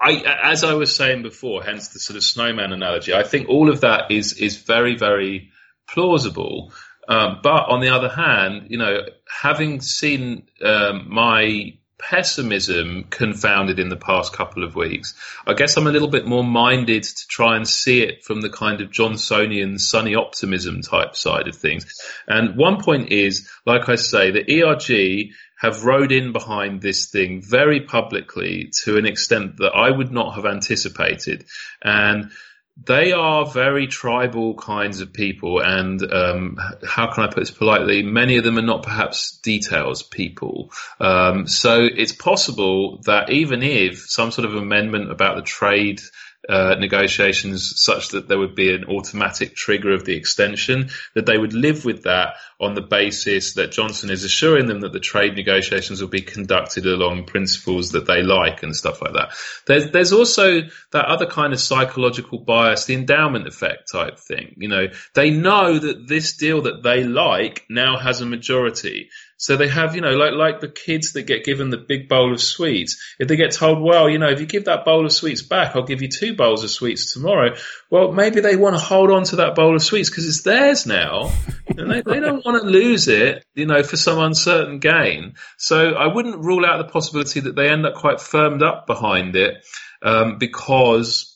[SPEAKER 2] I as I was saying before, hence the sort of snowman analogy. I think all of that is is very very plausible. Um, but on the other hand, you know, having seen um, my pessimism confounded in the past couple of weeks, I guess I'm a little bit more minded to try and see it from the kind of Johnsonian sunny optimism type side of things. And one point is, like I say, the ERG have rode in behind this thing very publicly to an extent that I would not have anticipated. And they are very tribal kinds of people, and um, how can I put this politely? Many of them are not perhaps details people. Um, so it's possible that even if some sort of amendment about the trade uh, negotiations such that there would be an automatic trigger of the extension, that they would live with that on the basis that Johnson is assuring them that the trade negotiations will be conducted along principles that they like and stuff like that. There's, there's also that other kind of psychological bias, the endowment effect type thing. You know, they know that this deal that they like now has a majority. So they have, you know, like like the kids that get given the big bowl of sweets. If they get told, well, you know, if you give that bowl of sweets back, I'll give you two bowls of sweets tomorrow. Well, maybe they want to hold on to that bowl of sweets because it's theirs now, and they, they don't want to lose it, you know, for some uncertain gain. So I wouldn't rule out the possibility that they end up quite firmed up behind it um, because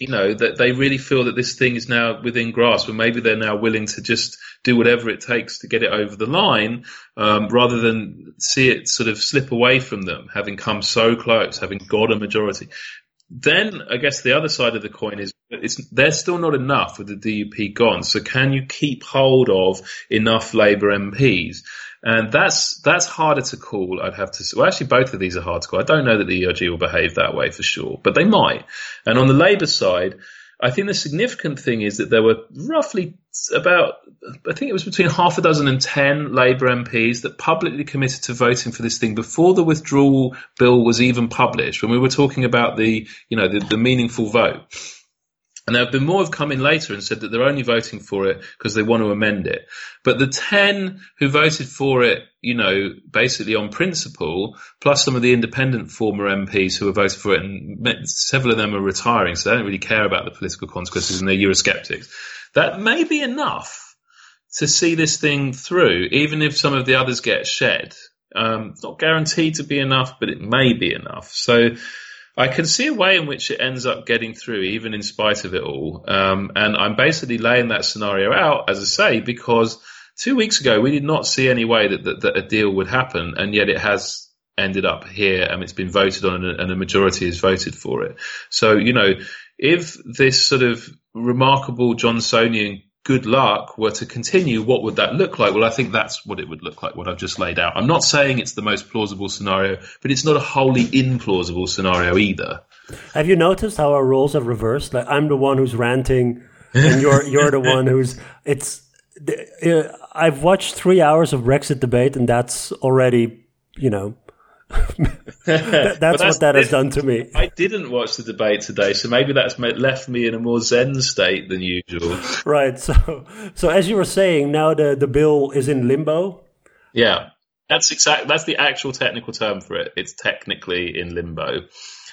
[SPEAKER 2] you know that they really feel that this thing is now within grasp, and maybe they're now willing to just do whatever it takes to get it over the line, um, rather than see it sort of slip away from them, having come so close, having got a majority. then I guess the other side of the coin is it's there's still not enough with the DUP gone. So can you keep hold of enough Labour MPs? And that's that's harder to call. I'd have to. Well, actually, both of these are hard to call. I don't know that the ERG will behave that way for sure, but they might. And on the Labour side, I think the significant thing is that there were roughly about, I think it was between half a dozen and ten Labour MPs that publicly committed to voting for this thing before the withdrawal bill was even published. When we were talking about the, you know, the, the meaningful vote. And there have been more have come in later and said that they're only voting for it because they want to amend it. But the 10 who voted for it, you know, basically on principle, plus some of the independent former MPs who have voted for it, and several of them are retiring, so they don't really care about the political consequences and they're Eurosceptics. That may be enough to see this thing through, even if some of the others get shed. Um, not guaranteed to be enough, but it may be enough. So, I can see a way in which it ends up getting through, even in spite of it all. Um, and I'm basically laying that scenario out, as I say, because two weeks ago we did not see any way that, that, that a deal would happen, and yet it has ended up here and it's been voted on and a majority has voted for it. So, you know, if this sort of remarkable Johnsonian good luck were to continue, what would that look like? Well, I think that's what it would look like, what I've just laid out. I'm not saying it's the most plausible scenario, but it's not a wholly implausible scenario either.
[SPEAKER 3] Have you noticed how our roles have reversed? Like I'm the one who's ranting, and you're you're the one who's it's. Uh, I've watched three hours of Brexit debate, and that's already you know that's, that's, what that has done to me.
[SPEAKER 2] I didn't watch the debate today, so maybe that's left me in a more zen state than usual.
[SPEAKER 3] Right. So, so as you were saying, now the the bill is in limbo.
[SPEAKER 2] Yeah, that's exact. That's the actual technical term for it. It's technically in limbo.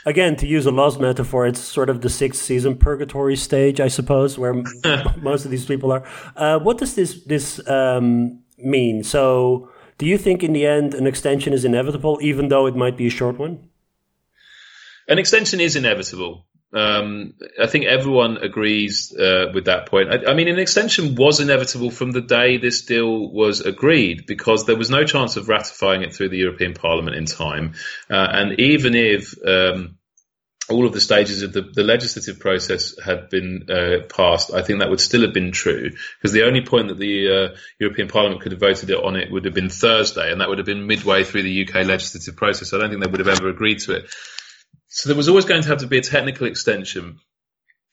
[SPEAKER 3] Again, to use a Lost metaphor, it's sort of the sixth season purgatory stage, I suppose, where most of these people are. Uh, what does this this um, mean? So do you think in the end an extension is inevitable, even though it might be a short one?
[SPEAKER 2] An extension is inevitable. Um, I think everyone agrees uh, with that point. I, I, mean, an extension was inevitable from the day this deal was agreed because there was no chance of ratifying it through the European Parliament in time. Uh, and even if um, all of the stages of the, the legislative process had been uh, passed, I think that would still have been true because the only point that the uh, European Parliament could have voted it on it would have been Thursday, and that would have been midway through the UK legislative process. I don't think they would have ever agreed to it. So there was always going to have to be a technical extension.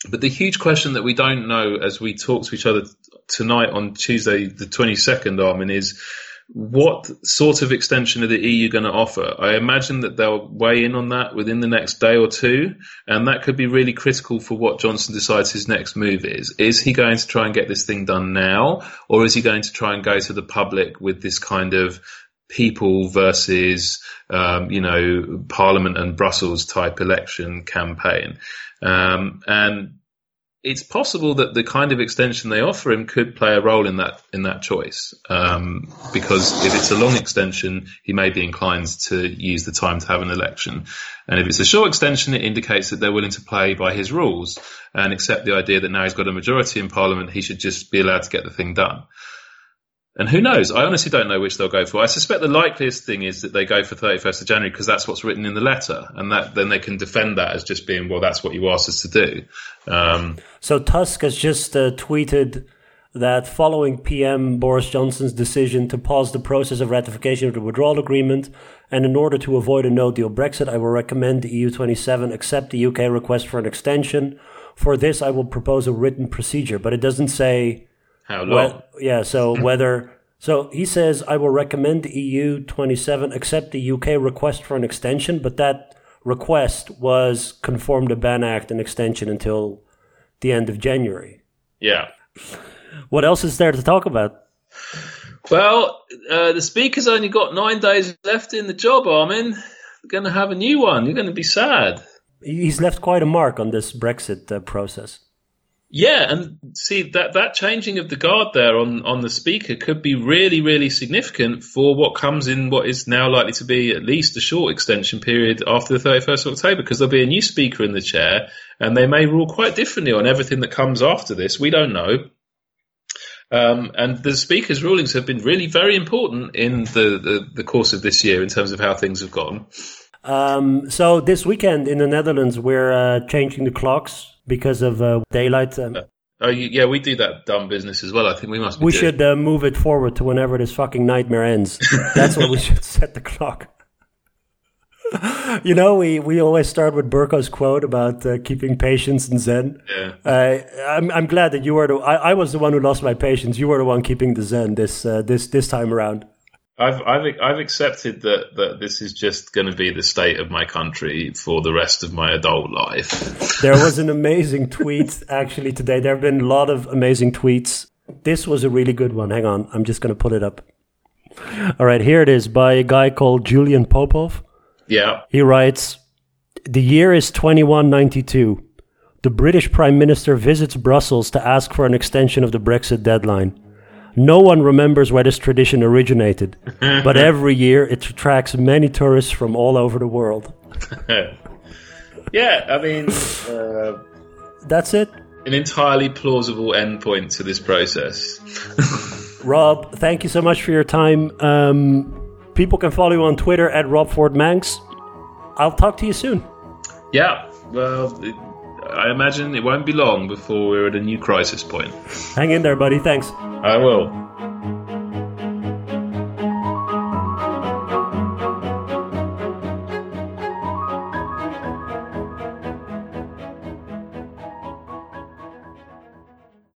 [SPEAKER 2] But the huge question that we don't know as we talk to each other tonight on Tuesday, the 22nd, Armen, is what sort of extension are the EU going to offer? I imagine that they'll weigh in on that within the next day or two, and that could be really critical for what Johnson decides his next move is. Is he going to try and get this thing done now, or is he going to try and go to the public with this kind of people versus, um, you know, Parliament and Brussels type election campaign? Um, and it's possible that the kind of extension they offer him could play a role in that in that choice. Um, because if it's a long extension, he may be inclined to use the time to have an election, and if it's a short extension, it indicates that they're willing to play by his rules and accept the idea that now he's got a majority in Parliament, he should just be allowed to get the thing done. And who knows? I honestly don't know which they'll go for. I suspect the likeliest thing is that they go for 31st of January because that's what's written in the letter, and that then they can defend that as just being, well, that's what you asked us to do. Um,
[SPEAKER 3] so Tusk has just uh, tweeted that following PM Boris Johnson's decision to pause the process of ratification of the withdrawal agreement, and in order to avoid a no-deal Brexit, I will recommend the EU27 accept the UK request for an extension. For this, I will propose a written procedure, but it doesn't say
[SPEAKER 2] how long?
[SPEAKER 3] yeah, so whether so he says I will recommend the EU 27 accept the UK request for an extension, but that request was conform to Benn Act an extension until the end of January.
[SPEAKER 2] Yeah.
[SPEAKER 3] What else is there to talk about?
[SPEAKER 2] Well, uh, the speaker's only got nine days left in the job, Armen. We're going to have a new one. You're going to be sad.
[SPEAKER 3] He's left quite a mark on this Brexit uh, process.
[SPEAKER 2] Yeah, and see that that changing of the guard there on on the speaker could be really really significant for what comes in what is now likely to be at least a short extension period after the 31st of October because there'll be a new speaker in the chair and they may rule quite differently on everything that comes after this. We don't know. Um, and the speaker's rulings have been really very important in the, the, the course of this year in terms of how things have gone.
[SPEAKER 3] Um, so this weekend in the Netherlands, we're uh, changing the clocks because of uh, daylight. Um,
[SPEAKER 2] Oh yeah, we do that dumb business as well. I think we must. Be
[SPEAKER 3] we
[SPEAKER 2] doing-
[SPEAKER 3] should uh, move it forward to whenever this fucking nightmare ends. That's what we should set the clock. you know, we, we always start with Bercow's quote about uh, keeping patience and Zen.
[SPEAKER 2] Yeah.
[SPEAKER 3] Uh, I'm I'm glad that you were the I, I was the one who lost my patience. You were the one keeping the Zen this uh, this this time around.
[SPEAKER 2] I've I've I've accepted that that this is just going to be the state of my country for the rest of my adult life.
[SPEAKER 3] There was an amazing tweet actually today. There have been a lot of amazing tweets. This was a really good one. Hang on, I'm just going to put it up. All right, here it is by a guy called Julian Popov.
[SPEAKER 2] Yeah.
[SPEAKER 3] He writes, The year is 2192. The British Prime Minister visits Brussels to ask for an extension of the Brexit deadline. No one remembers where this tradition originated, but every year it attracts many tourists from all over the world.
[SPEAKER 2] Yeah, I mean, uh,
[SPEAKER 3] That's it.
[SPEAKER 2] an entirely plausible endpoint to this process.
[SPEAKER 3] Rob, thank you so much for your time. Um, people can follow you on Twitter at Rob Ford Mancs. I'll talk to you soon.
[SPEAKER 2] Yeah, well, I imagine it won't be long before we're at a new crisis point.
[SPEAKER 3] Hang in there, buddy. Thanks.
[SPEAKER 2] I will.